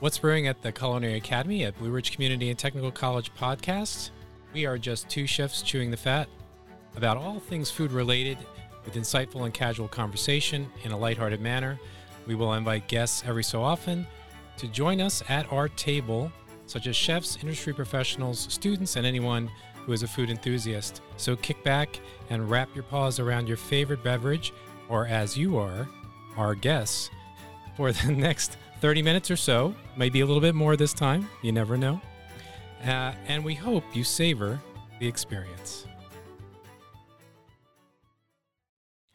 What's Brewing at the Culinary Academy at Blue Ridge Community and Technical College podcast. We are just two chefs chewing the fat about all things food related with insightful and casual conversation in a lighthearted manner. We will invite guests every so often to join us at our table, such as chefs, industry professionals, students, and anyone who is a food enthusiast. So kick back and wrap your paws around your favorite beverage, or as you are, our guests, for the next 30 minutes or so, maybe a little bit more this time. You never know. Uh, and we hope you savor the experience.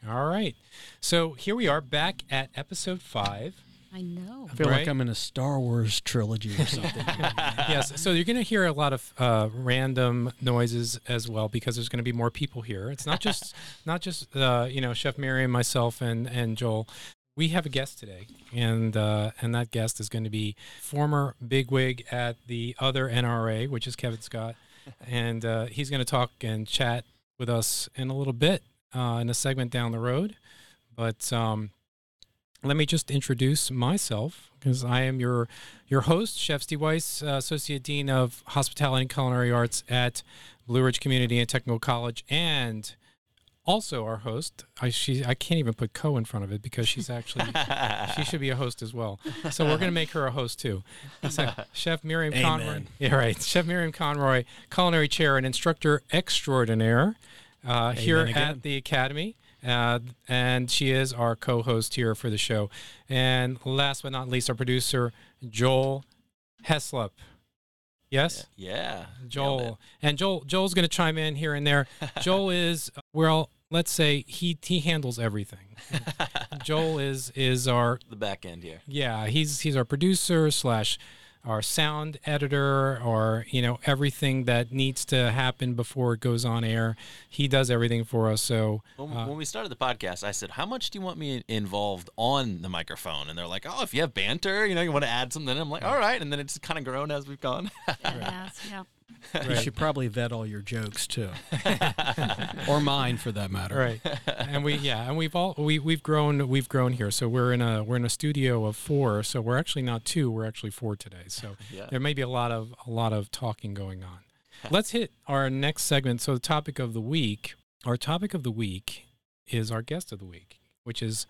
All right. So here we are back at episode five. I know. I feel Right? like I'm in a Star Wars trilogy or something. yes. So you're going to hear a lot of uh, random noises as well because there's going to be more people here. It's not just not just uh, you know Chef Miriam, myself, and and Joel. We have a guest today, and uh, and that guest is going to be former bigwig at the other NRA, which is Kevin Scott, and uh, he's going to talk and chat with us in a little bit uh, in a segment down the road. But um, let me just introduce myself because I am your your host, Chef Steve Weiss, uh, Associate Dean of Hospitality and Culinary Arts at Blue Ridge Community and Technical College, and also our host. I she I can't even put co in front of it because she's actually she should be a host as well. So we're gonna make her a host too. So Chef Miriam Conroy, yeah right, Chef Miriam Conroy, culinary chair and instructor extraordinaire uh, here again. at the academy. Uh, and she is our co-host here for the show. And last but not least, our producer Joel Heslop. Yes, Yeah. Joel. And Joel Joel's going to chime in here and there. Joel is well, let's say he he handles everything. Joel is is our The back end here. yeah, he's he's our producer slash our sound editor or you know everything that needs to happen before it goes on air. He does everything for us. So When, uh, when we started the podcast, I said, "How much do you want me involved on the microphone?" And they're like, "Oh, if you have banter, you know, you want to add something." And I'm like, "All right." And then it's kind of grown as we've gone. Yes, yeah. You should probably vet all your jokes too, or mine for that matter. right. And we yeah and we've all we we've grown we've grown here. So we're in a we're in a studio of four. So we're actually not two we're actually four today. So Yeah. there may be a lot of a lot of talking going on. Let's hit our next segment. So the topic of the week our topic of the week is our guest of the week which is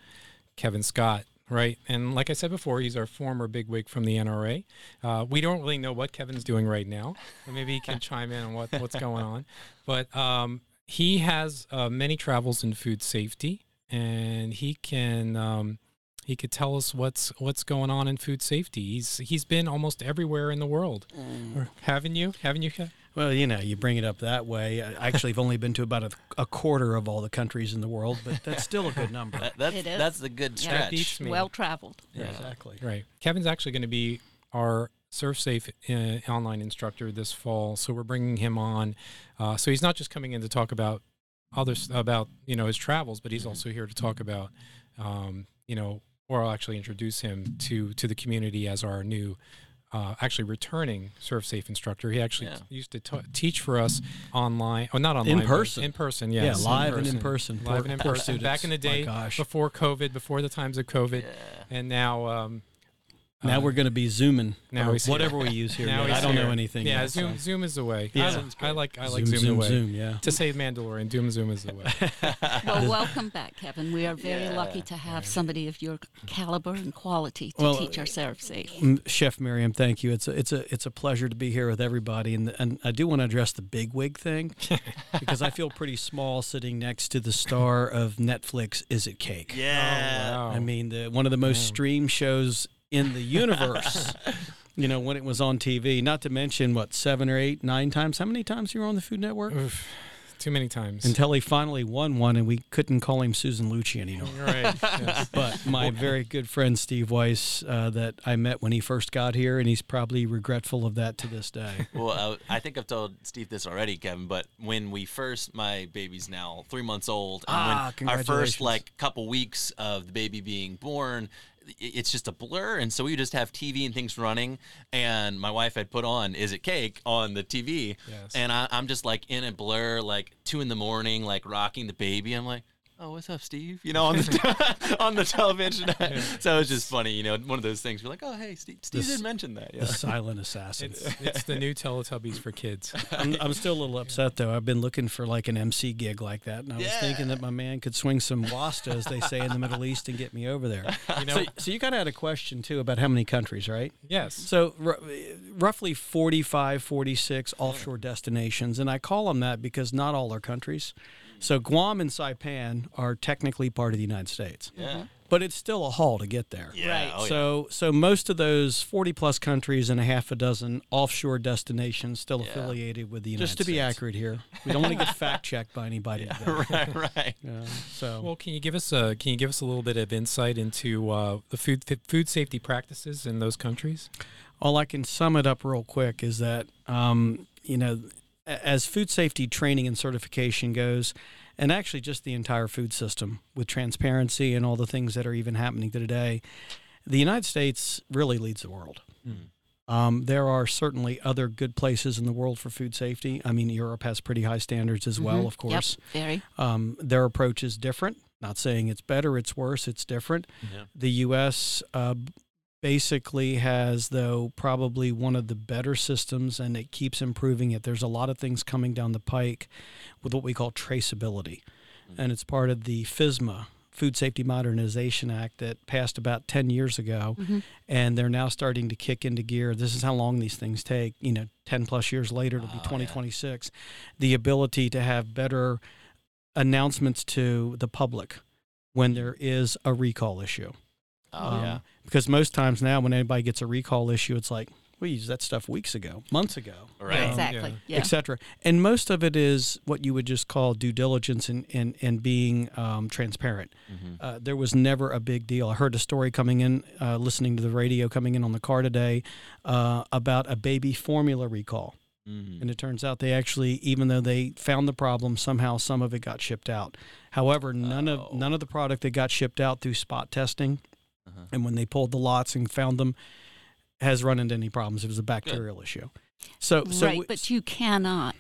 kevin scott right and like i said before he's our former bigwig from the nra uh, we don't really know what kevin's doing right now maybe he can chime in on what, what's going on but um, he has uh, many travels in food safety, and he can um, he could tell us what's what's going on in food safety. He's he's been almost everywhere in the world, Or haven't you? Haven't you? Kev? Well, you know, you bring it up that way. I actually have only been to about a, a quarter of all the countries in the world, but that's still a good number. That, that's It is. that's the good Yeah. That stretch. beats me. Well traveled. Yeah. Exactly. Right. Kevin's actually going to be our ServSafe uh, online instructor this fall, so we're bringing him on. Uh, so he's not just coming in to talk about others about you know his travels, but he's also here to talk about um, you know, or I'll actually introduce him to to the community as our new. Uh, actually, returning ServSafe instructor. He actually Yeah. used to t- teach for us online, or not online, but person. In person, Yeah, yes, live and in person. live and in person. Back in the day, before COVID, before the times of COVID, Yeah. and now um, Now uh, we're going to be zooming. now or he's here. whatever we use here. Now I don't here. know anything. Yeah, yet, Zoom so. Zoom is the way. Yeah. I, I like I like Zoom, Zoom, zoom, the way. zoom. Yeah. To say Mandalorian, Doom Zoom is the way. Well, welcome back, Kevin. We are very Yeah. lucky to have somebody of your caliber and quality to Well, teach our serve safe. Mm, Chef Miriam, thank you. It's a it's a it's a pleasure to be here with everybody, and and I do want to address the big wig thing because I feel pretty small sitting next to the star of Netflix. Is it cake? Yeah. Oh, wow. I mean, the, one of the most streamed shows in the universe. you know, when it was on TV. Not to mention what seven or eight, nine times. How many times you were on the Food Network? Oof, too many times. Until he finally won one, and we couldn't call him Susan Lucci anymore. Right. yes. But my very good friend Steve Weiss, uh, that I met when he first got here, and he's probably regretful of that to this day. Well, uh, I think I've told Steve this already, Kevin. But when we first, my baby's now three months old, and Ah, when our first like couple weeks of the baby being born, i- it's just a blur, and so we just have TV and things running. And my wife had put on "Is It Cake" on the TV, Yes. and I, I'm just like in a blur, like two in the morning, like rocking the baby. I'm like. "Oh, what's up, Steve?" You know, on the on the television. so it's just funny, you know, one of those things. We're like, "Oh, hey, Steve, Steve This- did mention that." The Yeah. silent assassin. It's it's the new Teletubbies for kids. I'm, I'm still a little upset though. I've been looking for like an MC gig like that, and I was thinking that my man could swing some wasta, as they say in the Middle East, and get me over there. You know, So, so you kind of had a question too about how many countries, right? yes. So r- roughly 45, 46 offshore destinations, and I call them that because not all are countries. So Guam and Saipan are technically part of the United States, Yeah. but it's still a haul to get there. Yeah. Right. Oh, yeah. So, so most of those 40 plus countries and a half a dozen offshore destinations still Yeah. affiliated with the United States. Just to be accurate here, we don't want to get fact checked by anybody. today. right. Right. Yeah, so, Well, can you give us a can you give us a little bit of insight into uh, the food food safety practices in those countries? all I can sum it up real quick is that, um, you know, a- as food safety training and certification goes, and actually just the entire food system with transparency and all the things that are even happening today, the United States really leads the world. Um, there are certainly other good places in the world for food safety. I mean, Europe has pretty high standards as well, Mhm. of course. Yep, very. Um, their approach is different. Not saying it's better, it's worse, it's different. Yeah. The U.S. Uh, basically has, though, probably one of the better systems, and it keeps improving it. There's a lot of things coming down the pike with what we call traceability, and it's part of the FSMA. Food Safety Modernization Act that passed about 10 years ago, Mhm. and they're now starting to kick into gear. This is how long these things take. You know, 10 plus years later to be Oh, yeah. 2026. The ability to have better announcements to the public when there is a recall issue. Oh Um, yeah. Because most times now, when anybody gets a recall issue, it's like, we used that stuff weeks ago, months ago, Right. Um, exactly. yeah. Yeah. etc. And most of it is what you would just call due diligence and, and, and being um, transparent. Mhm. Uh, there was never a big deal. I heard a story coming in, uh, listening to the radio coming in on the car today uh, about a baby formula recall. Mhm. And it turns out they actually, even though they found the problem, somehow some of it got shipped out. However, none Oh. of none of the product that got shipped out through spot testing, Uh-huh. and when they pulled the lots and found them, has run into any problems. It was a bacterial issue. So, so right, we- but you cannot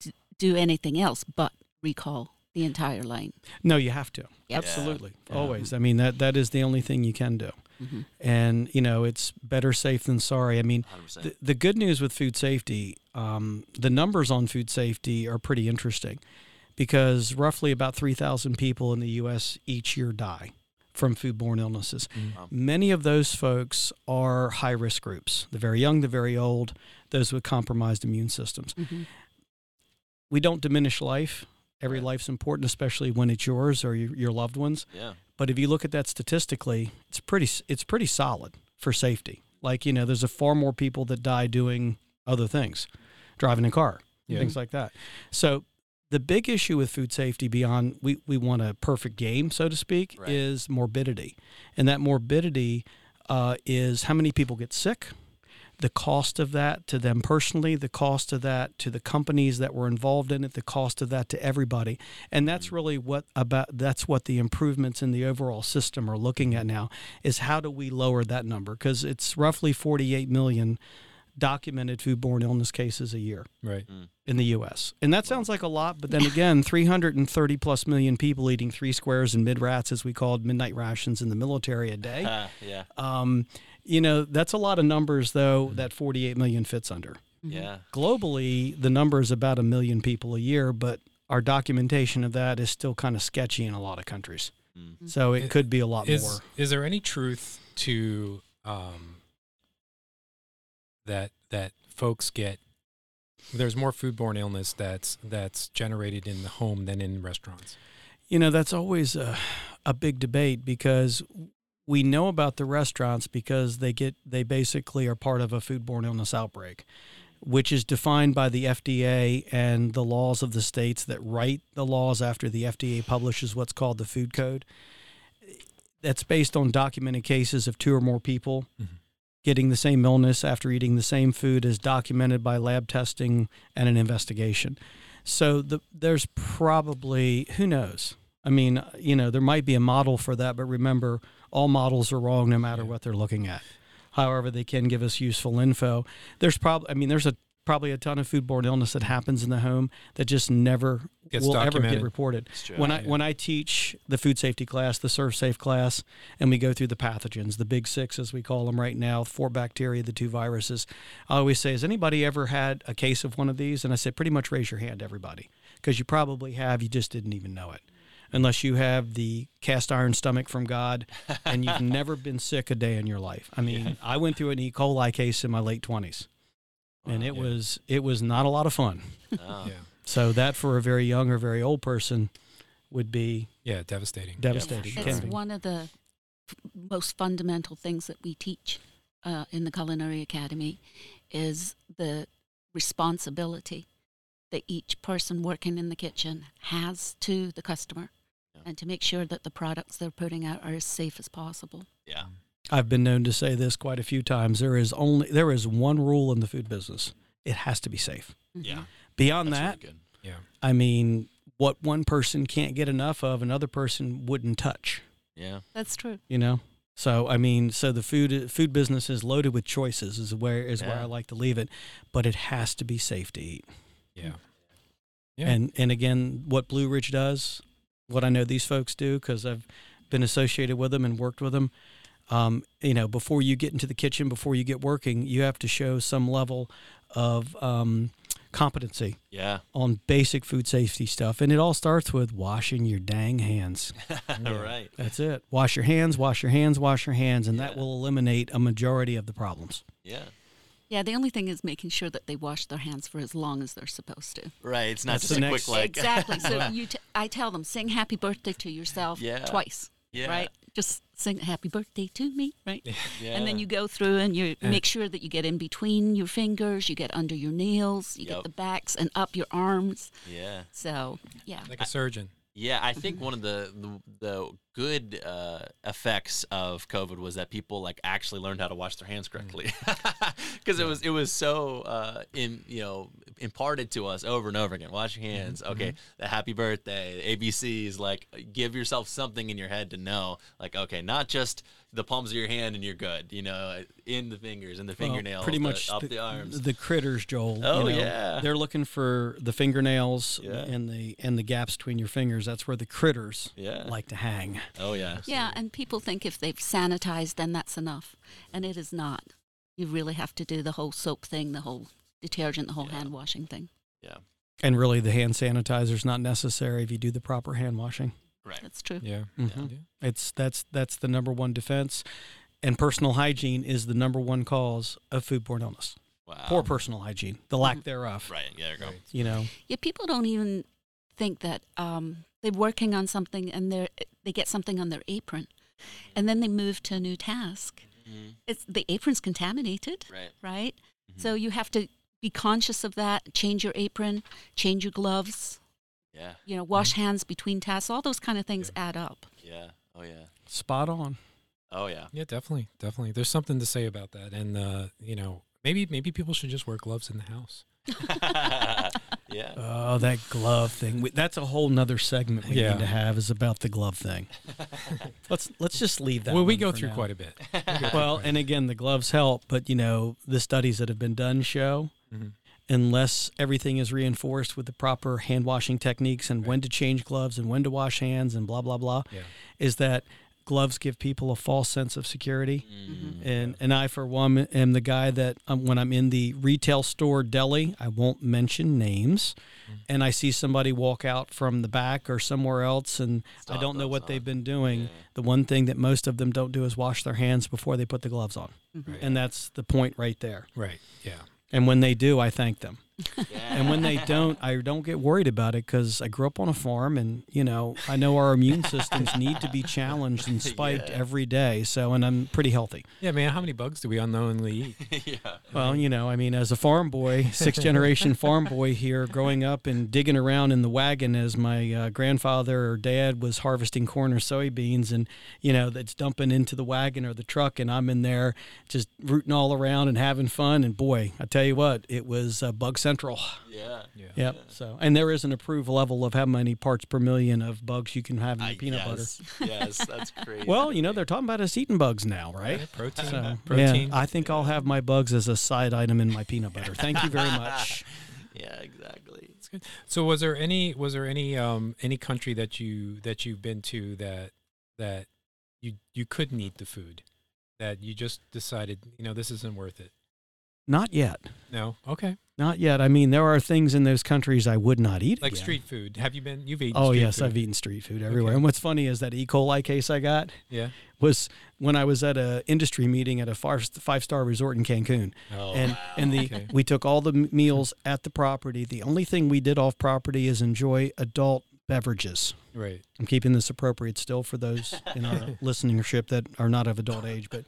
d- do anything else but recall the entire line. no, you have to Yep. absolutely Yeah. always. I mean that that is the only thing you can do, Mhm. and you know it's better safe than sorry. I mean, 100%. The, the good news with food safety, um, the numbers on food safety are pretty interesting because roughly about 3,000 people in the U.S. each year die from foodborne illnesses. Wow. Many of those folks are high risk groups the very young, the very old, those with compromised immune systems. Mhm. We don't diminish life. Every Right. life's important, especially when it's yours or your, your loved ones. yeah. But if you look at that statistically, it's pretty it's pretty solid for safety. Like you know, there's a far more people that die doing other things, driving a car, Yeah. things like that. So the big issue with food safety beyond we we want a perfect game, so to speak, Right. is morbidity, and that morbidity uh, is how many people get sick. The cost of that to them personally, the cost of that to the companies that were involved in it, the cost of that to everybody. And that's really what about that's what the improvements in the overall system are looking at now is how do we lower that number because it's roughly 48 million documented foodborne illness cases a year Right. in the US. And that sounds like a lot, but then again, 330 plus million people eating three squares and mid rats as we called midnight rations in the military a day. Ah, yeah. Um, you know, that's a lot of numbers though that 48 million fits under. Yeah. Globally, the number is about a million people a year, but our documentation of that is still kind of sketchy in a lot of countries. Mm. So it It- could be a lot Is more. is there any truth to um, that that folks get? There's more foodborne illness that's that's generated in the home than in restaurants. You know, that's always a, a big debate because we know about the restaurants because they get they basically are part of a foodborne illness outbreak, which is defined by the FDA and the laws of the states that write the laws after the FDA publishes what's called the food code. That's based on documented cases of two or more people Mhm. Getting the same illness after eating the same food as documented by lab testing and an investigation. So the, there's probably who knows. I mean, you know, there might be a model for that, but remember, all models are wrong no matter what they're looking at. However, they can give us useful info. There's probably, I mean, there's a probably a ton of foodborne illness that happens in the home that just never Gets will ever get reported. True. When I Yeah. when I teach the food safety class, the Serve Safe class, and we go through the pathogens, the big six as we call them right now, four bacteria, the two viruses, I always say, has anybody ever had a case of one of these? And I say, pretty much raise your hand, everybody, because you probably have. You just didn't even know it. Unless you have the cast iron stomach from God and you've never been sick a day in your life. I mean, I went through an E. coli case in my late 20s, and it Yeah. was it was not a lot of fun. Oh. Yeah. So that for a very young or very old person would be Yeah, devastating. devastating. sure. It's one of the most fundamental things that we teach uh, in the Culinary Academy is the responsibility that each person working in the kitchen has to the customer Yeah. and to make sure that the products they're putting out are as safe as possible. Yeah. I've been known to say this quite a few times. There is only there is one rule in the food business. It has to be safe. Mm-hmm. Yeah. Beyond That's that, really good. Yeah. I mean, what one person can't get enough of, another person wouldn't touch. Yeah. That's true. You know. So I mean, so the food food business is loaded with choices. Is where is where I like to leave it, but it has to be safe to eat. Yeah. Yeah. And and again, what Blue Ridge does, what I know these folks do, because I've been associated with them and worked with them. Um, you know, before you get into the kitchen, before you get working, you have to show some level of um, competency Yeah. on basic food safety stuff, and it all starts with washing your dang hands. Yeah. right. That's it. Wash your hands, wash your hands, wash your hands, and that will eliminate a majority of the problems. Yeah. Yeah, the only thing is making sure that they wash their hands for as long as they're supposed to. Right. It's not That's just a next- quick like. exactly. So you, t- I tell them, sing "Happy Birthday" to yourself Yeah. twice, Yeah. right? Just sing "Happy Birthday" to me, right? Yeah. And then you go through and you make sure that you get in between your fingers, you get under your nails, you Yep. get the backs and up your arms. Yeah. So yeah, Like a surgeon. Yeah, I think one of the the, the good uh, effects of COVID was that people like actually learned how to wash their hands correctly, because it was it was so uh, in you know imparted to us over and over again. Wash your hands. Okay, the happy birthday, the ABCs. Like, give yourself something in your head to know. Like, okay, not just the palms of your hand and you're good. You know, in the fingers in the Well, fingernails, pretty the- much up the, arms. the critters, Joel. Oh, you know, yeah. they're looking for the fingernails Yeah. and the and the gaps between your fingers. That's where the critters Yeah. like to hang. oh yeah. yeah, and people think if they've sanitized, then that's enough, and it is not. You really have to do the whole soap thing, the whole detergent, the whole Yeah. hand washing thing. Yeah. And really, the hand sanitizer is not necessary if you do the proper hand washing. Right. That's true. Yeah. Mhm. Yeah. It's that's that's the number one defense, and personal hygiene is the number one cause of foodborne illness. Wow. Poor personal hygiene, the lack thereof. Right. Yeah. There you go. You know, Yeah, people don't even think that um, they're working on something and they they get something on their apron, and then they move to a new task. Mhm. It's the apron's contaminated, Right. right? Mhm. So you have to be conscious of that. Change your apron, change your gloves. Yeah. You know, wash hands between tasks. All those kind of things add up. Yeah. Oh yeah. spot on. Oh yeah. Yeah, definitely, definitely. There's something to say about that, and uh, you know, maybe maybe people should just wear gloves in the house. yeah. Oh, that glove thing. We, that's a whole nother segment we Yeah. need to have is about the glove thing. let's let's just leave that. well, we go for through now. quite a bit. We Well, and again, the gloves help, but you know, the studies that have been done show Mhm. Unless everything is reinforced with the proper hand washing techniques and when to change gloves and when to wash hands and blah blah blah, yeah, is that gloves give people a false sense of security. Mm, And and I for one am the guy that um, when I'm in the retail store deli, I won't mention names, and I see somebody walk out from the back or somewhere else, and I don't know what on. they've been doing. Yeah. The one thing that most of them don't do is wash their hands before they put the gloves on. Right. and that's the point right there. right, yeah, And when they do, I thank them. Yeah. And when they don't, I don't get worried about it because I grew up on a farm, and you know I know our immune systems need to be challenged and spiked Yeah. every day. So, and I'm pretty healthy. yeah, man. How many bugs do we unknowingly eat? yeah. Well, you know, I mean, as a farm boy, sixth generation farm boy here, growing up and digging around in the wagon as my uh, grandfather or dad was harvesting corn or soybeans, and you know, that's dumping into the wagon or the truck, and I'm in there just rooting all around and having fun. And boy, I tell you what, it was uh, bug Central. Yeah. Yeah. Yep. So, and there is an approved level of how many parts per million of bugs you can have in I- your peanut butter. yes, Yes, that's crazy. Well, you know they're talking about us eating bugs now, right? Yeah, protein. So, protein. yeah, I think I'll have my bugs as a side item in my peanut butter. Thank you very much. yeah, exactly. Good. So was there any was there any um any country that you that you've been to that that you you couldn't eat the food that you just decided you know this isn't worth it? Not yet. No. Okay. Not yet. I mean, there are things in those countries I would not eat. Like again. street food. Have you been? You've eaten. Oh yes, food. I've eaten street food everywhere. Okay. And what's funny is that E. coli case I got Yeah. was when I was at a industry meeting at a five five star resort in Cancun, Oh, and wow. and the Okay. we took all the meals at the property. The only thing we did off property is enjoy adult beverages. Right. I'm keeping this appropriate still for those in our listenership that are not of adult age, but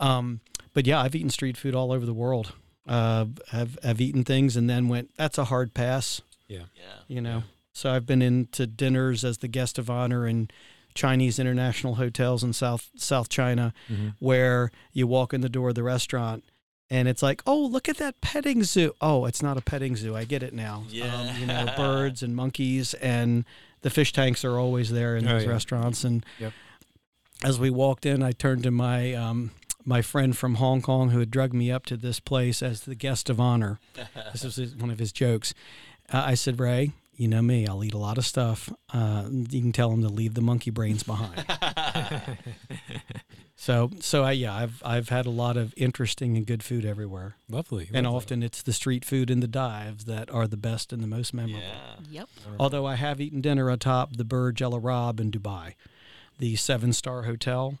um, but yeah, I've eaten street food all over the world. Uh, have have eaten things and then went. That's a hard pass yeah. yeah. you know. So I've been into dinners as the guest of honor in Chinese international hotels in South South China, Mm-hmm. where you walk in the door of the restaurant and it's like, oh, look at that petting zoo. Oh, it's not a petting zoo. I get it now. Um, you know, birds and monkeys and the fish tanks are always there in Oh, those yeah. restaurants. And Yep. as we walked in, I turned to my um, my friend from Hong Kong who had drugged me up to this place as the guest of honor this was his, one of his jokes. Uh, I said, Ray, you know me, I'll eat a lot of stuff. Uh, you can tell him to leave the monkey brains behind. so, so I, yeah, I've I've had a lot of interesting and good food everywhere, Lovely. and lovely. often it's the street food and the dives that are the best and the most memorable. yeah. Yep. Although I have eaten dinner atop the Burj Al Arab in Dubai, the seven star hotel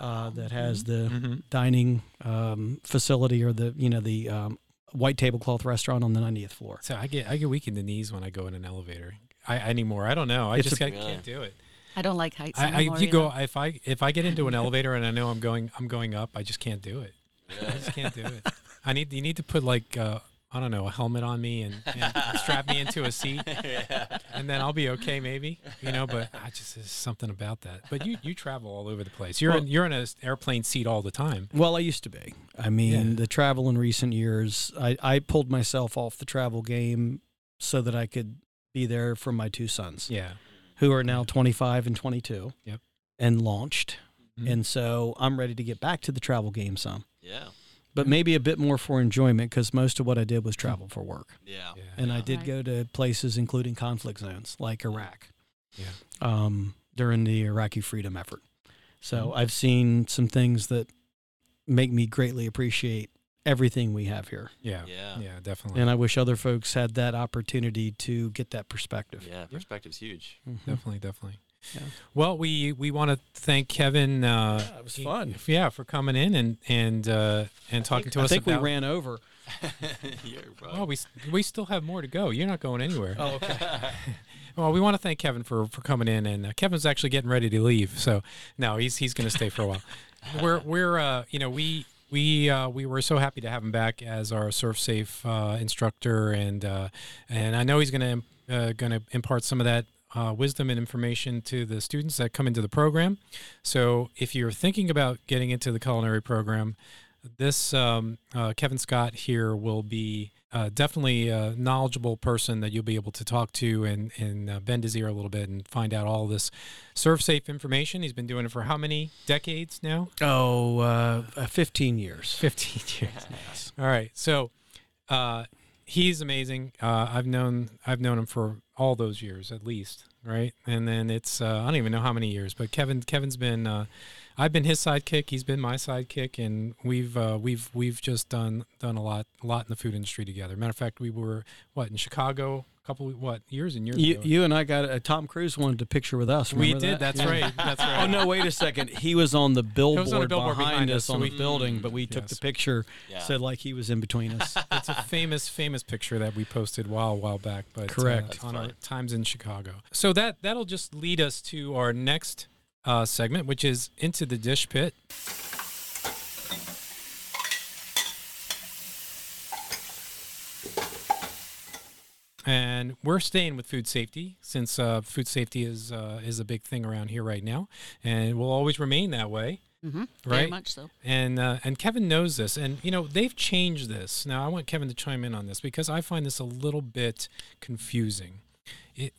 uh, that has the Mhm. dining um, facility or the you know the um, white tablecloth restaurant on the 90th floor. So I get I get weak in the knees when I go in an elevator. I anymore. I don't know. I It's just a- got, Really? can't do it. I don't like heights. I, I anymore you go if I if I get into an elevator and I know I'm going I'm going up. I just can't do it. I just can't do it. I need you need to put like uh, I don't know a helmet on me and, and strap me into a seat, yeah. and then I'll be okay maybe. You know, but I just there's something about that. But you you travel all over the place. You're in, you're in an airplane seat all the time. Well, I used to be. I mean, Yeah. the travel in recent years, I, I pulled myself off the travel game so that I could be there for my two sons, Yeah. who are now 25 and 22 Yep. and launched. Mhm. And so I'm ready to get back to the travel game some, Yeah. But maybe a bit more for enjoyment because most of what I did was travel for work. Yeah. Yeah. And I did Right. go to places including conflict zones like Iraq Yeah. um, during the Iraqi freedom effort. So Mhm. I've seen some things that make me greatly appreciate everything we have here. Yeah. Yeah. Yeah. Definitely. And I wish other folks had that opportunity to get that perspective. Yeah. Perspective's huge. Mhm. Definitely, definitely. Yeah. Well, we we want to thank Kevin. Uh, Yeah, it was fun. Yeah, for coming in and and uh, and talking to us. I think about, we ran over. You're. Well, we we still have more to go. You're not going anywhere. Oh, okay. Well, we want to thank Kevin for, for coming in, and uh, Kevin's actually getting ready to leave. So no, he's he's going to stay for a while. We're we're uh, you know we we uh, we were so happy to have him back as our ServSafe uh, instructor, and uh, and I know he's going to uh, going to impart some of that. Uh, wisdom and information to the students that come into the program. So, if you're thinking about getting into the culinary program, this um, uh, Kevin Scott here will be uh, definitely a knowledgeable person that you'll be able to talk to and, and uh, bend his ear a little bit and find out all this serve safe information. He's been doing it for how many decades now? Oh, uh, uh, 15 years. 15 years. All right. So uh, he's amazing. Uh, I've known I've known him for all those years at least, right? And then it's uh, I don't even know how many years, but Kevin Kevin's been uh, I've been his sidekick, he's been my sidekick, and we've uh, we've we've just done done a lot a lot in the food industry together. Matter of fact, we were what in Chicago couple what years and years You, ago. you and I got a Tom Cruise wanted to picture with us. we did. that? That's Yeah. right. That's right. Oh no! Wait a second. He was on the billboard, billboard behind, behind us, us so on we- the building, but we took the picture, Yeah. said like he was in between us. it's a famous famous picture that we posted a while while back but Correct. uh, That's on our times in chicago so that that'll just lead us to our next uh, segment which is into the dish pit and we're staying with food safety since uh, food safety is uh, is a big thing around here right now, and will always remain that way. Mm-hmm. Very Right. much so. and uh, and Kevin knows this, and you know they've changed this. Now I want Kevin to chime in on this because I find this a little bit confusing. It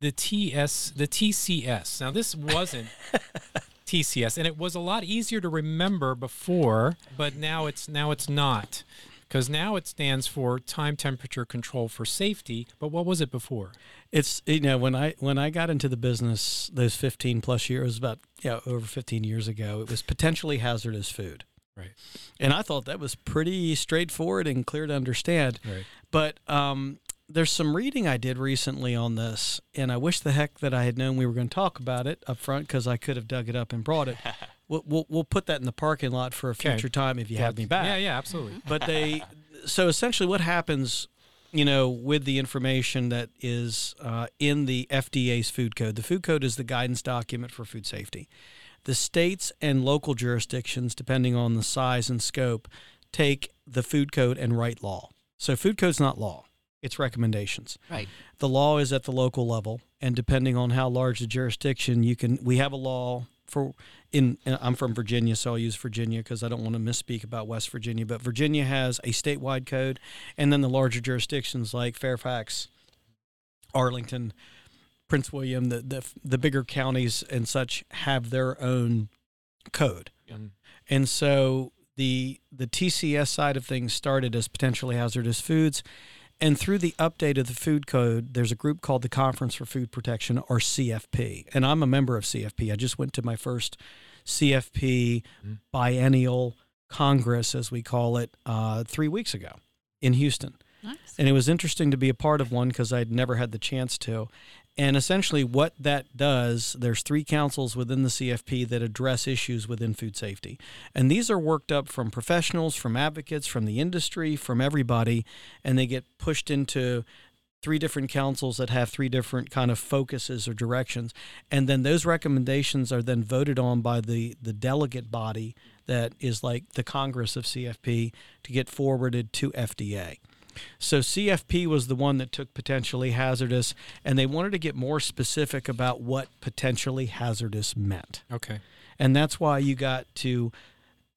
the TS the TCS. Now this wasn't TCS, and it was a lot easier to remember before, but now it's now it's not. Because now it stands for time temperature control for safety. But what was it before? It's you know when I when I got into the business those 15 plus years about yeah over 15 years ago it was potentially hazardous food. Right. And I thought that was pretty straightforward and clear to understand. Right. But um, there's some reading I did recently on this, and I wish the heck that I had known we were going to talk about it up front because I could have dug it up and brought it. we'll, we'll, we'll put that in the parking lot for a Okay. future time if you have me back. Yeah, yeah, absolutely. But they, so essentially, what happens, you know, with the information that is uh, in the FDA's food code? The food code is the guidance document for food safety. The states and local jurisdictions, depending on the size and scope, take the food code and write law. So food code's not law; it's recommendations. Right. The law is at the local level, and depending on how large the jurisdiction, you can. We have a law for in. I'm from Virginia, so I'll use Virginia because I don't want to misspeak about West Virginia. But Virginia has a statewide code, and then the larger jurisdictions like Fairfax, Arlington, Prince William, the the, the bigger counties and such have their own code. And so the the TCS side of things started as potentially hazardous foods. And through the update of the food code, there's a group called the Conference for Food Protection, or CFP. And I'm a member of CFP. I just went to my first CFP Mm. biennial congress, as we call it, uh, three weeks ago in Houston. Nice. And it was interesting to be a part of one because I'd never had the chance to. And essentially, what that does, there's three councils within the CFP that address issues within food safety. And these are worked up from professionals, from advocates, from the industry, from everybody. And they get pushed into three different councils that have three different kind of focuses or directions. And then those recommendations are then voted on by the, the delegate body that is like the Congress of CFP to get forwarded to FDA. So CFP was the one that took potentially hazardous, and they wanted to get more specific about what potentially hazardous meant. Okay. And that's why you got to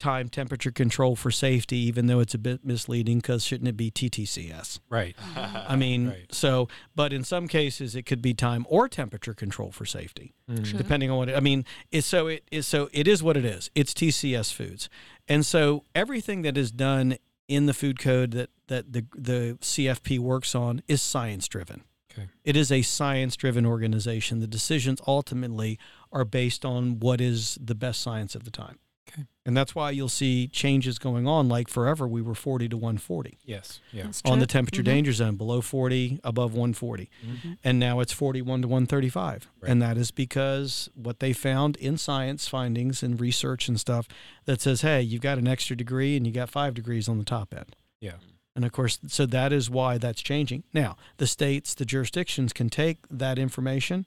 time temperature control for safety, even though it's a bit misleading because shouldn't it be TTCS? Right. I mean, Right. so, but in some cases it could be time or temperature control for safety Mm. Sure. depending on what it, I mean. It's so it is so it is what it is. It's TCS foods, and so everything that is done in the food code that that the the CFP works on is science driven. Okay. It is a science driven organization. The decisions ultimately are based on what is the best science of the time. Okay. And that's why you'll see changes going on. Like forever, we were 40 to 140 Yes. Yeah. On the true. temperature Mhm. danger zone, below 40, above 140 Mhm. and now it's 41 to 135 Right. and that is because what they found in science findings and research and stuff that says hey you've got an extra degree and you got five degrees on the top end Yeah. and of course so that is why that's changing now the states the jurisdictions can take that information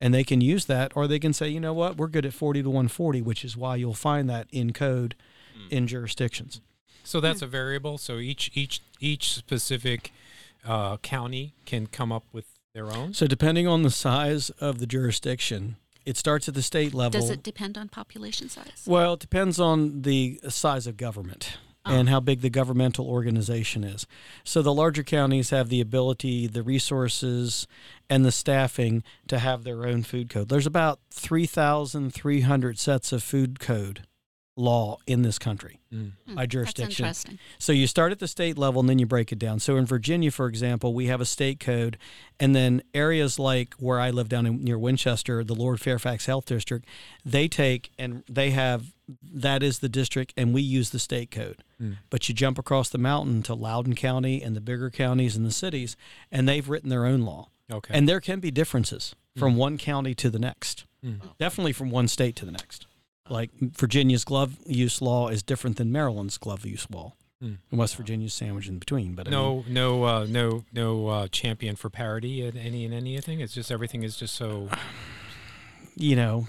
and they can use that or they can say you know what we're good at 40 to 140 which is why you'll find that in code Mm. in jurisdictions So that's a variable. So each each each specific uh, county can come up with their own. so depending on the size of the jurisdiction it starts at the state level Does it depend on population size? Well, it depends on the size of government and oh. how big the governmental organization is. So the larger counties have the ability, the resources, and the staffing to have their own food code. There's about 3,300 sets of food code law in this country Mm. Hmm, by jurisdiction. That's interesting. So you start at the state level and then you break it down. So in Virginia, for example, we have a state code, and then areas like where I live down in, near Winchester, the Lord Fairfax Health District, they take and they have that is the district, and we use the state code. Mm. But you jump across the mountain to Loudoun County and the bigger counties and the cities, and they've written their own law. Okay. And there can be differences from one county to the next, Mm. definitely from one state to the next. Like Virginia's glove use law is different than Maryland's glove use law. Mm. And West Virginia's sandwiched in between. But I mean, no, no, uh, no, no uh, champion for parity in any in anything. It's just everything is just so. you know,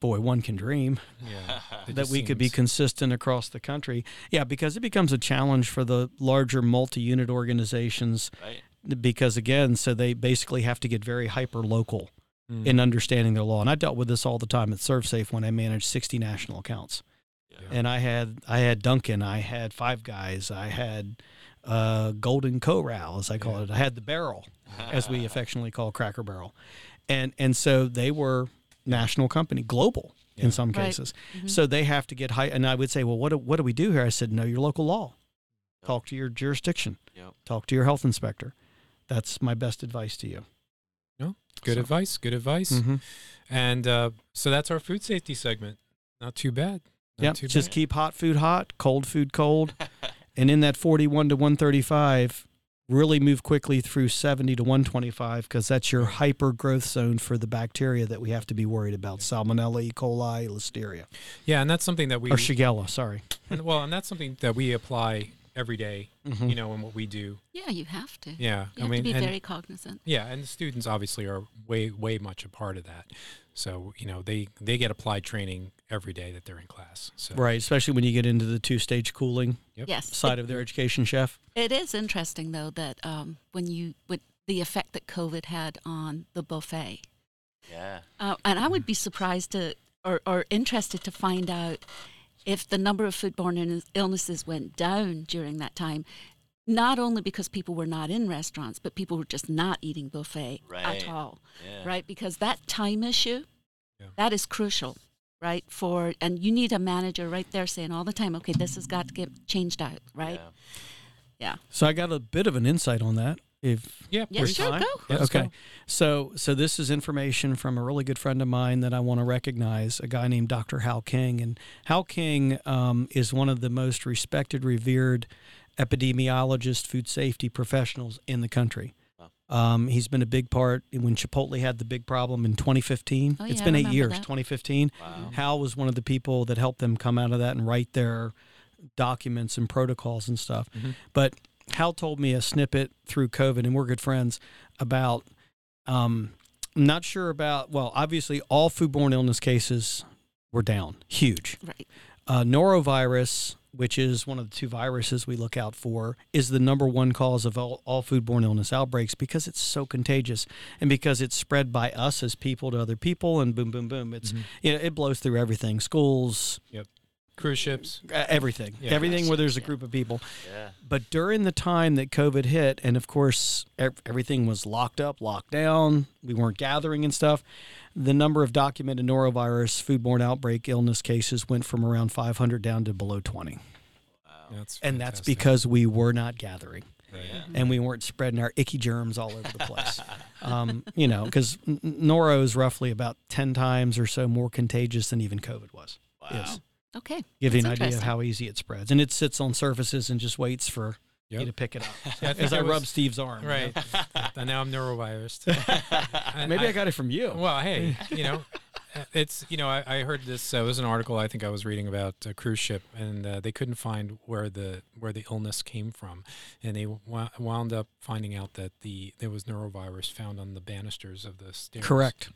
boy, one can dream Yeah. that just we could be consistent across the country. Yeah, because it becomes a challenge for the larger multi-unit organizations Right. because again, so they basically have to get very hyper local Mm. in understanding their law. And I dealt with this all the time at ServSafe when I managed 60 national accounts. Yeah. And I had I had Duncan, I had Five Guys, I had uh, Golden Corral, as I call Yeah. it. I had the Barrel, as we affectionately call Cracker Barrel, and and so they were national company, global Yeah. in some Right. cases. Mhm. So they have to get high. And I would say, well, what do, what do we do here? I said, know your local law. Talk to your jurisdiction. Yep. Talk to your health inspector. That's my best advice to you. Good So- advice. Good advice. Mm-hmm. And uh, so that's our food safety segment. Not too bad. Not Yep. too Just bad. keep hot food hot, cold food cold. and in that 41 to 135 really move quickly through 70 to 125 because that's your hyper growth zone for the bacteria that we have to be worried about salmonella e coli listeria Yeah, and that's something that we or shigella sorry and- well, and that's something that we apply every day, Mhm. you know, in what we do. Yeah, you have to. Yeah, You I have mean, to be and, very cognizant. yeah, and the students obviously are way, way much a part of that. So you know, they they get applied training every day that they're in class. So right especially when you get into the two stage cooling Yep. Yes. side of their education chef It is interesting though that um, when you with the effect that COVID had on the buffet, yeah. uh, and I would be surprised to or, or interested to find out if the number of foodborne illnesses went down during that time. Not only because people were not in restaurants, but people were just not eating buffet Right. at all, Yeah. right? Because that time issue, Yeah. that is crucial, right? For and you need a manager right there saying all the time, okay, this has got to get changed out, right? Yeah. Yeah. so i got a bit of an insight on that if yeah, Yeah, please. sure, fine. go. Yeah, let's okay. go. So so this is information from a really good friend of mine that I want to recognize, a guy named Dr. Hal King. And Hal King um, is one of the most respected, revered epidemiologist, food safety professionals in the country. Wow. Um, he's been a big part when Chipotle had the big problem in 2015. Oh, it's yeah, I been eight years, that. 2015. Wow. Hal was one of the people that helped them come out of that and write their documents and protocols and stuff. Mm-hmm. But Hal told me a snippet through COVID, and we're good friends about. Um, I'm not sure about. Well, obviously, all foodborne illness cases were down, huge. Right. Uh, norovirus, which is one of the two viruses we look out for, is the number one cause of all, all foodborne illness outbreaks because it's so contagious and because it's spread by us as people to other people, and boom, boom, boom. It's Mhm. you know, it blows through everything, schools, Cruise ships. everything, Yeah. everything where there's a Yeah. group of people. Yeah. But during the time that COVID hit, and of course everything was locked up, locked down, we weren't gathering and stuff. The number of documented norovirus foodborne outbreak illness cases went from around 500 down to below 20, Wow. That's and that's because we were not gathering Yeah. and we weren't spreading our icky germs all over the place. um, you know, because noro is roughly about 10 times or so more contagious than even COVID was. Wow. Yes. Okay. Give you an idea of how easy it spreads, and it sits on surfaces and just waits for you to pick it up. Yeah, I As I I was- rub Steve's arm, you know? Right. and now I'm norovirus. And Maybe I, got it from you. Well, hey, you know, uh, it's you know I, I heard this. Uh, it was an article I think I was reading about a cruise ship, and uh, they couldn't find where the where the illness came from, and they w- wound up finding out that the there was norovirus found on the banisters of the stairs. Correct.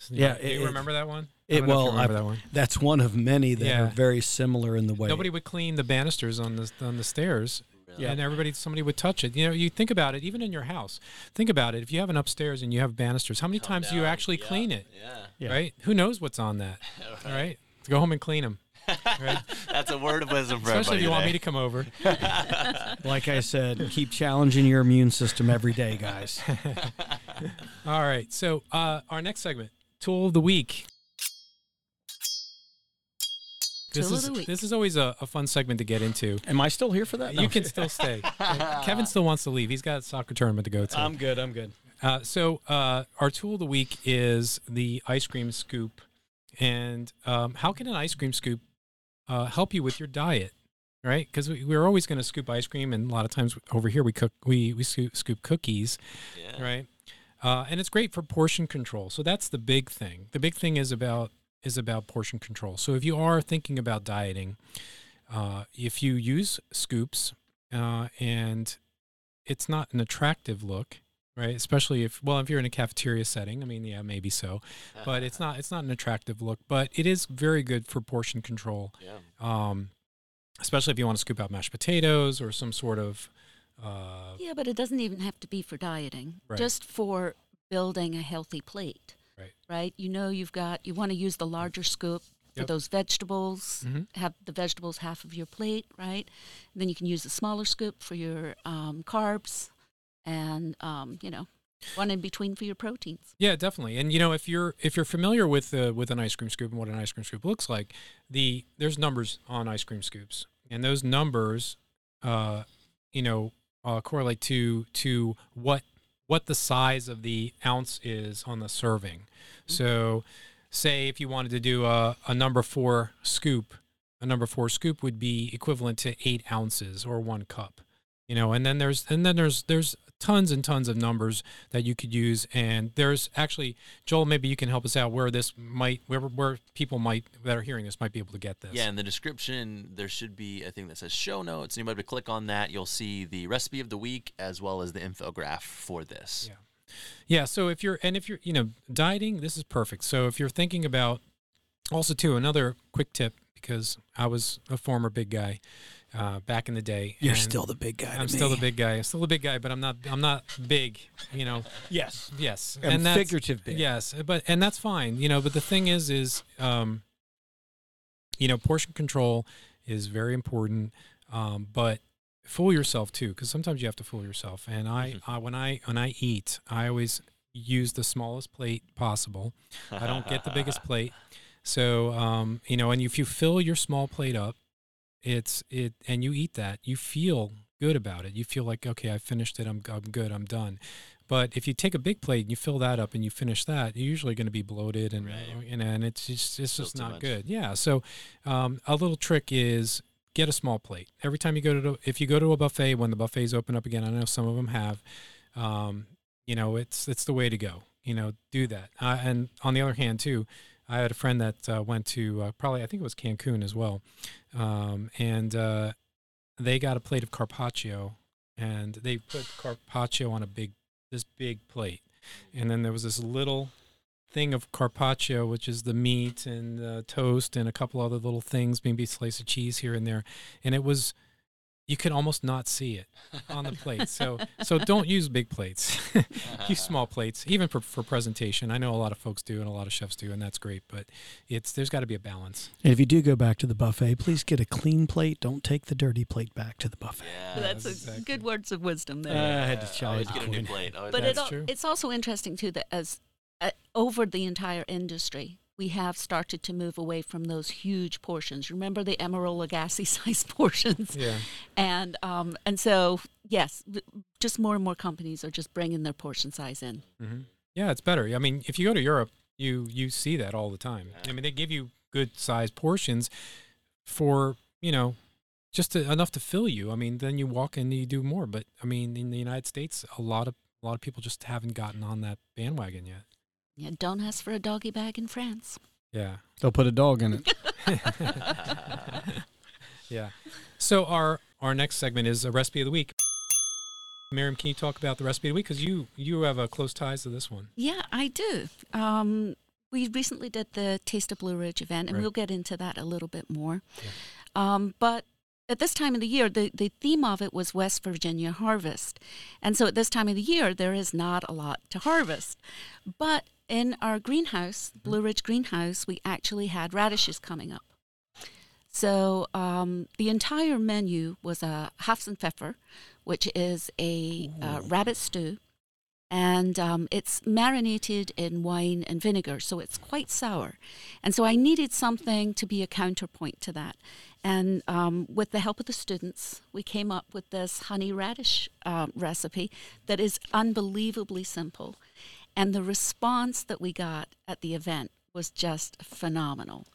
So, Yeah, do it- you it- remember that one? It- don't know if you well, I've- that one. That's one of many that Yeah. are very similar in the way. Nobody would clean the banisters on the on the stairs, Really? Yeah. and everybody somebody would touch it. You know, you think about it, even in your house. Think about it. If you have an upstairs and you have banisters, how many Come times do you actually Yeah. clean it? Yeah. Yeah. Right? Who knows what's on that? All right. Go home and clean them. Right. That's a word of wisdom for Especially if everybody you want me to come over. Like I said, keep challenging your immune system every day, guys. All right. So uh, our next segment, tool of the week. This Tool is this is always a, a fun segment to get into. Am I still here for that? You can still stay. Kevin still wants to leave. He's got a soccer tournament to go to. I'm good. I'm good. Uh, so uh, our tool of the week is the ice cream scoop, and um, how can an ice cream scoop uh, help you with your diet? Right, because we, we're always going to scoop ice cream, and a lot of times over here we cook we we scoop, scoop cookies, Yeah. right? Uh, and it's great for portion control. So that's the big thing. The big thing is about is about portion control. So if you are thinking about dieting, uh, if you use scoops uh, and it's not an attractive look, right? Especially if well, if you're in a cafeteria setting, I mean, yeah, maybe so, but it's not it's not an attractive look. But it is very good for portion control, Yeah. um, especially if you want to scoop out mashed potatoes or some sort of uh, Yeah, but it doesn't even have to be for dieting. Right. Just for building a healthy plate. Right. Right. You know you've got you want to use the larger scoop for Yep. those vegetables. Mhm. Have the vegetables half of your plate, right? then you can use the smaller scoop for your um, carbs, and um, you know, one in between for your proteins. Yeah, definitely. And you know, if you're if you're familiar with uh, with an ice cream scoop and what an ice cream scoop looks like, the there's numbers on ice cream scoops, and those numbers, uh, you know, uh, correlate to to what what the size of the ounce is on the serving. So, say if you wanted to do a, a number four scoop, a number four scoop would be equivalent to eight ounces or one cup. You know, and then there's and then there's there's tons and tons of numbers that you could use, and there's actually Joel. Maybe you can help us out where this might where where people might that are hearing this might be able to get this. Yeah, in the description there should be a thing that says show notes. Anybody to click on that, you'll see the recipe of the week as well as the infograph for this. Yeah. Yeah. So if you're, and if you're, you know, dieting, this is perfect. So if you're thinking about, also too, another quick tip because I was a former big guy uh, back in the day. You're and still the big guy. I'm to still me. the big guy. I'm still the big guy, but I'm not. I'm not big. You know. Yes. Yes. And that's- figurative big. Yes, but and that's fine. You know, but the thing is, is um, you know, portion control is very important. Um, but fool yourself too, because sometimes you have to fool yourself. And I, Mm-hmm. I, when I when I eat, I always use the smallest plate possible. I don't get the biggest plate. So, um, you know, and if you fill your small plate up, it's it, and you eat that, you feel good about it. You feel like, okay, I finished it. I'm, I'm good. I'm done. But if you take a big plate and you fill that up and you finish that, you're usually going to be bloated and Right. and, and it's just it's just not much. good. Yeah. So, um, a little trick is get a small plate every time you go to if you go to a buffet when the buffets open up again. I know some of them have. Um, you know, it's it's the way to go. You know, do that. Uh, and on the other hand, too, I had a friend that uh, went to uh, probably I think it was Cancun as well, um, and uh, they got a plate of carpaccio, and they put carpaccio on a big this big plate, and then there was this little thing of carpaccio, which is the meat and uh, toast and a couple other little things, maybe a slice of cheese here and there, and it was. You can almost not see it on the plate, so so don't use big plates. use small plates, even for, for presentation. I know a lot of folks do, and a lot of chefs do, and that's great. But it's there's got to be a balance. And if you do go back to the buffet, please get a clean plate. Don't take the dirty plate back to the buffet. Yeah, That's a exactly. good words of wisdom there. Uh, I had to Yeah, challenge always the get a new plate. Always but it, al- it's also interesting too that as uh, over the entire industry, we have started to move away from those huge portions. Remember the Emeril Lagasse size portions, Yeah, and um, and so yes, just more and more companies are just bringing their portion size in. hmm yeah, it's better. I mean, if you go to Europe, you you see that all the time. I mean, they give you good sized portions for you know just to, enough to fill you. I mean, then you walk in and you do more. But I mean, in the United States, a lot of a lot of people just haven't gotten on that bandwagon yet. Yeah, don't ask for a doggy bag in France. Yeah. They'll put a dog in it. yeah. So our our next segment is a recipe of the week. Miriam, can you talk about the recipe of the week? Because you you have a close ties to this one. Yeah, I do. Um, we recently did the Taste of Blue Ridge event, and Right. we'll get into that a little bit more. Um, but at this time of the year, the, the theme of it was West Virginia harvest. And so at this time of the year, there is not a lot to harvest. But in our greenhouse, Blue Ridge greenhouse, we actually had radishes coming up. So um, the entire menu was a Hasenpfeffer, which is a uh, rabbit stew. And um, it's marinated in wine and vinegar, so it's quite sour. And so I needed something to be a counterpoint to that. And um, with the help of the students, we came up with this honey radish um, recipe that is unbelievably simple. And the response that we got at the event was just phenomenal.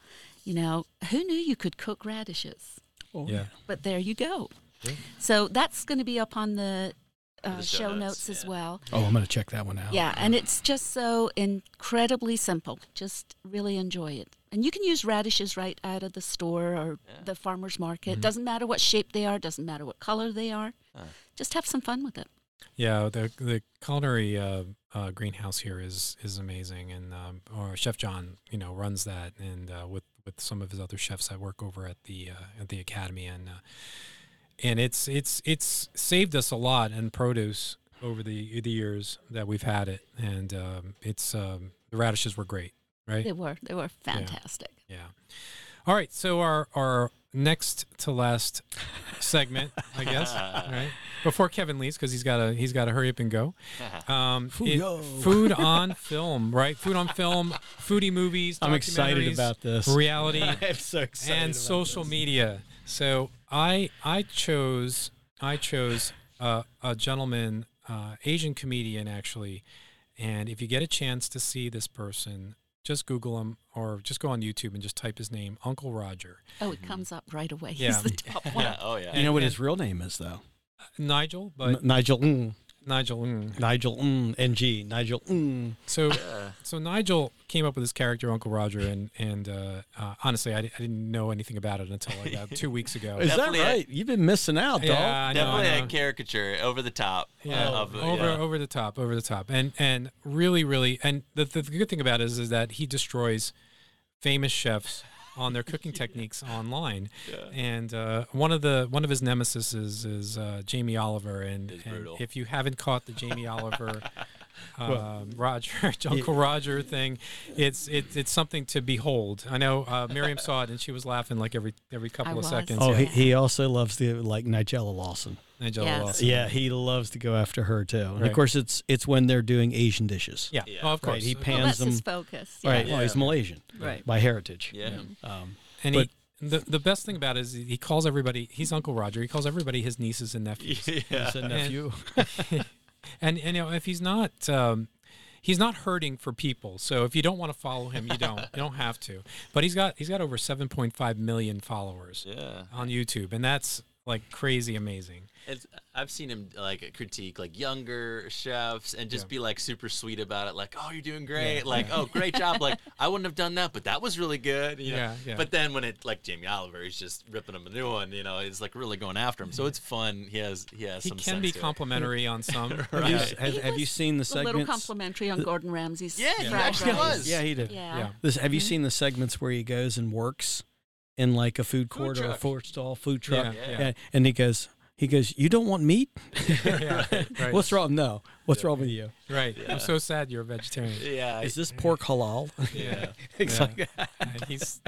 You know, who knew you could cook radishes? Oh, Yeah. But there you go. Yeah. So that's going to be up on the, uh, The show, show notes, notes, as yeah. well. Oh, I'm going to check that one out. Yeah, and it's just so incredibly simple. Just really enjoy it. And you can use radishes right out of the store or Yeah. the farmer's market. Mhm. Doesn't matter what shape they are, doesn't matter what color they are. Uh. Just have some fun with it. Yeah, the the culinary uh, uh, greenhouse here is is amazing, and um, or Chef John, you know, runs that, and uh, with with some of his other chefs that work over at the uh, at the academy, and uh, and it's it's it's saved us a lot in produce over the the years that we've had it, and um, it's um, the radishes were great, right? They were they were fantastic. Yeah. All right. So our our next to last segment, I guess, right before Kevin leaves because he's got to he's got to hurry up and go. Um, it- food on film, right? Food on film, foodie movies. I'm excited about this. reality I'm so excited. and about social this. media. So I I chose I chose uh, a gentleman, uh, Asian comedian actually, and if you get a chance to see this person, just Google him or just go on YouTube and just type his name, Uncle Roger. Oh, it comes up right away. Yeah. He's the top one. Yeah, oh yeah. You know what his real name is, though? Nigel, but N- Nigel. Mm, Nigel. mm. Nigel. Mm, Ng. Nigel. Mm. So so Nigel came up with this character, Uncle Roger, and and uh, uh, honestly, I, I didn't know anything about it until like uh, two weeks ago. Is that Definitely a- right? You've been missing out, dog. Yeah, I know, I Definitely know. a caricature over the top. Yeah, uh, of, over yeah. over the top, over the top, and and really, really, and the, the, the good thing about it is, is that he destroys famous chefs on their cooking techniques online. And uh, one of the one of his nemesis is, is uh, Jamie Oliver, and, and if you haven't caught the Jamie Oliver. Well, Um, Roger, Uncle Roger thing, it's it's it's something to behold. I know uh, Miriam saw it and she was laughing like every every couple I of was. seconds. Oh, yeah. he, he also loves the like Nigella Lawson. Nigella Yes. Lawson. Yeah, he loves to go after her too. And Right. of course, it's it's when they're doing Asian dishes. yeah, Yeah. Oh, of Right, course. he Uh, pans Well, that's them. his focus. Right. Yeah. Well, he's Malaysian Right. by heritage. Yeah. Um, And But- he, the the best thing about it is he calls everybody. He's Uncle Roger. He calls everybody his nieces and nephews. yeah. He's a nephew. and and you know if he's not. Um, He's not hurting for people, so if you don't want to follow him, you don't. You don't have to. But he's got he's got over 7.5 million followers Yeah. on YouTube, and that's like crazy amazing. It's, I've seen him like critique like younger chefs and just Yeah. be like super sweet about it, like, "Oh, you're doing great!" Yeah, like, yeah. "Oh, great job!" Like, I wouldn't have done that, but that was really good. You know? Yeah, yeah. But then when it like Jamie Oliver, he's just ripping him a new one. You know, he's like really going after him. So it's fun. He has he has He some. can be sense to complimentary on some. Have, Right. you, have, have you seen the A little complimentary on Gordon Ramsay's. Yeah, he actually was. Yeah, he did. Yeah. Yeah. This, have you Mm-hmm. seen the segments where he goes and works in like a food court or a truck. food stall, food truck, Yeah, Yeah. yeah. And, and he goes, he goes, you don't want meat? Yeah, right. What's wrong? No. What's wrong with you? Right. Yeah. I'm so sad you're a vegetarian. Yeah. Is this pork halal? Yeah. It's Yeah. like that. He's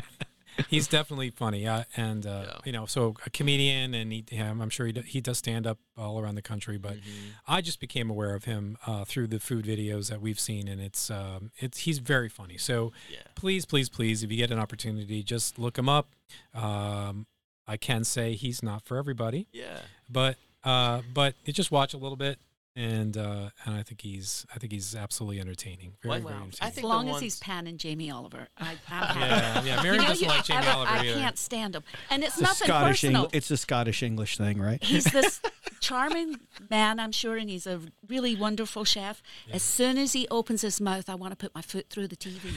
he's definitely funny, uh, and uh, Yeah. you know, so a comedian, and he, yeah, I'm sure he do, he does stand up all around the country. But Mhm. I just became aware of him uh, through the food videos that we've seen, and it's um, it's he's very funny. So Yeah. please, please, please, if you get an opportunity, just look him up. Um, I can say he's not for everybody, Yeah. but uh, but just watch a little bit. And uh, and I think he's I think he's absolutely entertaining. Very, Well, very entertaining. As think the long as he's Pan and Jamie Oliver, I, I'm yeah, yeah. Mary you know, doesn't like Jamie ever- Oliver I either. can't stand him, and it's It's a nothing Scottish personal. English. It's a Scottish English thing, right? he's this charming man, I'm sure, and he's a really wonderful chef. As soon as he opens his mouth, I want to put my foot through the TV.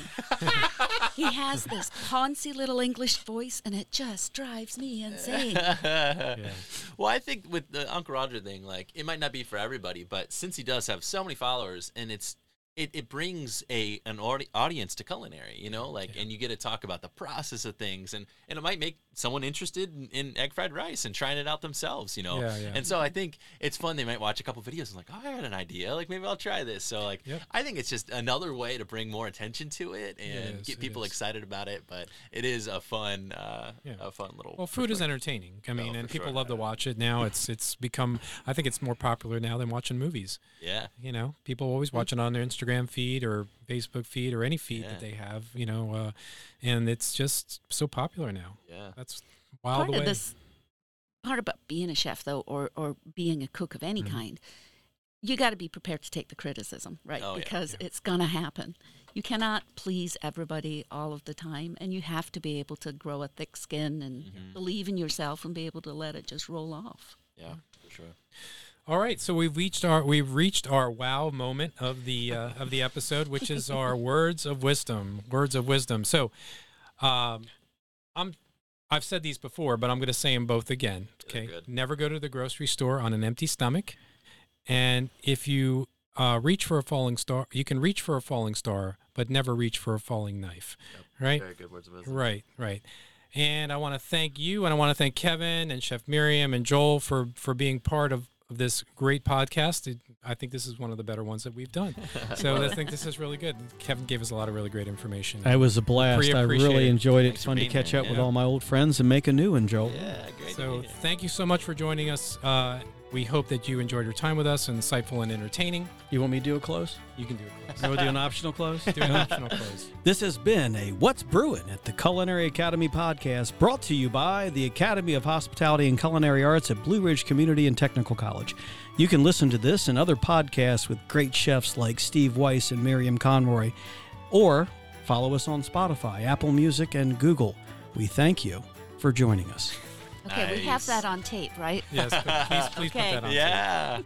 he has this poncy little English voice, and it just drives me insane. Yeah. Well, I think with the Uncle Roger thing, like it might not be for everybody, but since he does have so many followers, and it's it, it brings a an audi- audience to culinary, you know, like, and you get to talk about the process of things, and and it might make someone interested in, in egg fried rice and trying it out themselves, you know. Yeah, yeah. And so I think it's fun. They might watch a couple videos and like, oh, I had an idea, like maybe I'll try this. So like, Yep. I think it's just another way to bring more attention to it and is, get people excited about it. But it is a fun, uh, Yeah. a fun little. Well, food is entertaining. I mean, Oh, and people sure. love to watch it now. It's it's become. I think it's more popular now than watching movies. Yeah. You know, people always watch it on their Instagram feed or Facebook feed or any feed Yeah. that they have. You know, uh, and it's just so popular now. Yeah. That's wild part away. of this part about being a chef though or or being a cook of any Mhm. kind you got to be prepared to take the criticism right Oh, because yeah. it's going to happen you cannot please everybody all of the time and you have to be able to grow a thick skin and Mhm. believe in yourself and be able to let it just roll off Yeah, for sure. All right, so we've reached our we've reached our wow moment of the uh, of the episode, which is our words of wisdom. Words of wisdom. So, um, I'm I've said these before, but I'm going to say them both again. Okay, never go to the grocery store on an empty stomach, and if you uh, reach for a falling star, you can reach for a falling star, but never reach for a falling knife. Right. Very good words of wisdom. Right, right. And I want to thank you, and I want to thank Kevin and Chef Miriam and Joel for for being part of, of this great podcast. It- I think this is one of the better ones that we've done. So I think this is really good. Kevin gave us a lot of really great information. It was a blast. I really it. enjoyed it. Thanks It's fun to catch here. up with all my old friends and make a new one, Joel. Yeah, great. So to meet you. thank you so much for joining us. Uh, we hope that you enjoyed your time with us, insightful and entertaining. You want me to do a close? You can do a Close. You want to do an optional close? Do an optional close. This has been a What's Bruin at the Culinary Academy podcast brought to you by the Academy of Hospitality and Culinary Arts at Blue Ridge Community and Technical College. You can listen to this and other podcasts with great chefs like Steve Weiss and Miriam Conroy, or follow us on Spotify, Apple Music, and Google. We thank you for joining us. Okay, we have that on tape, right? Yes, please, please Okay. put that on. tape. yeah.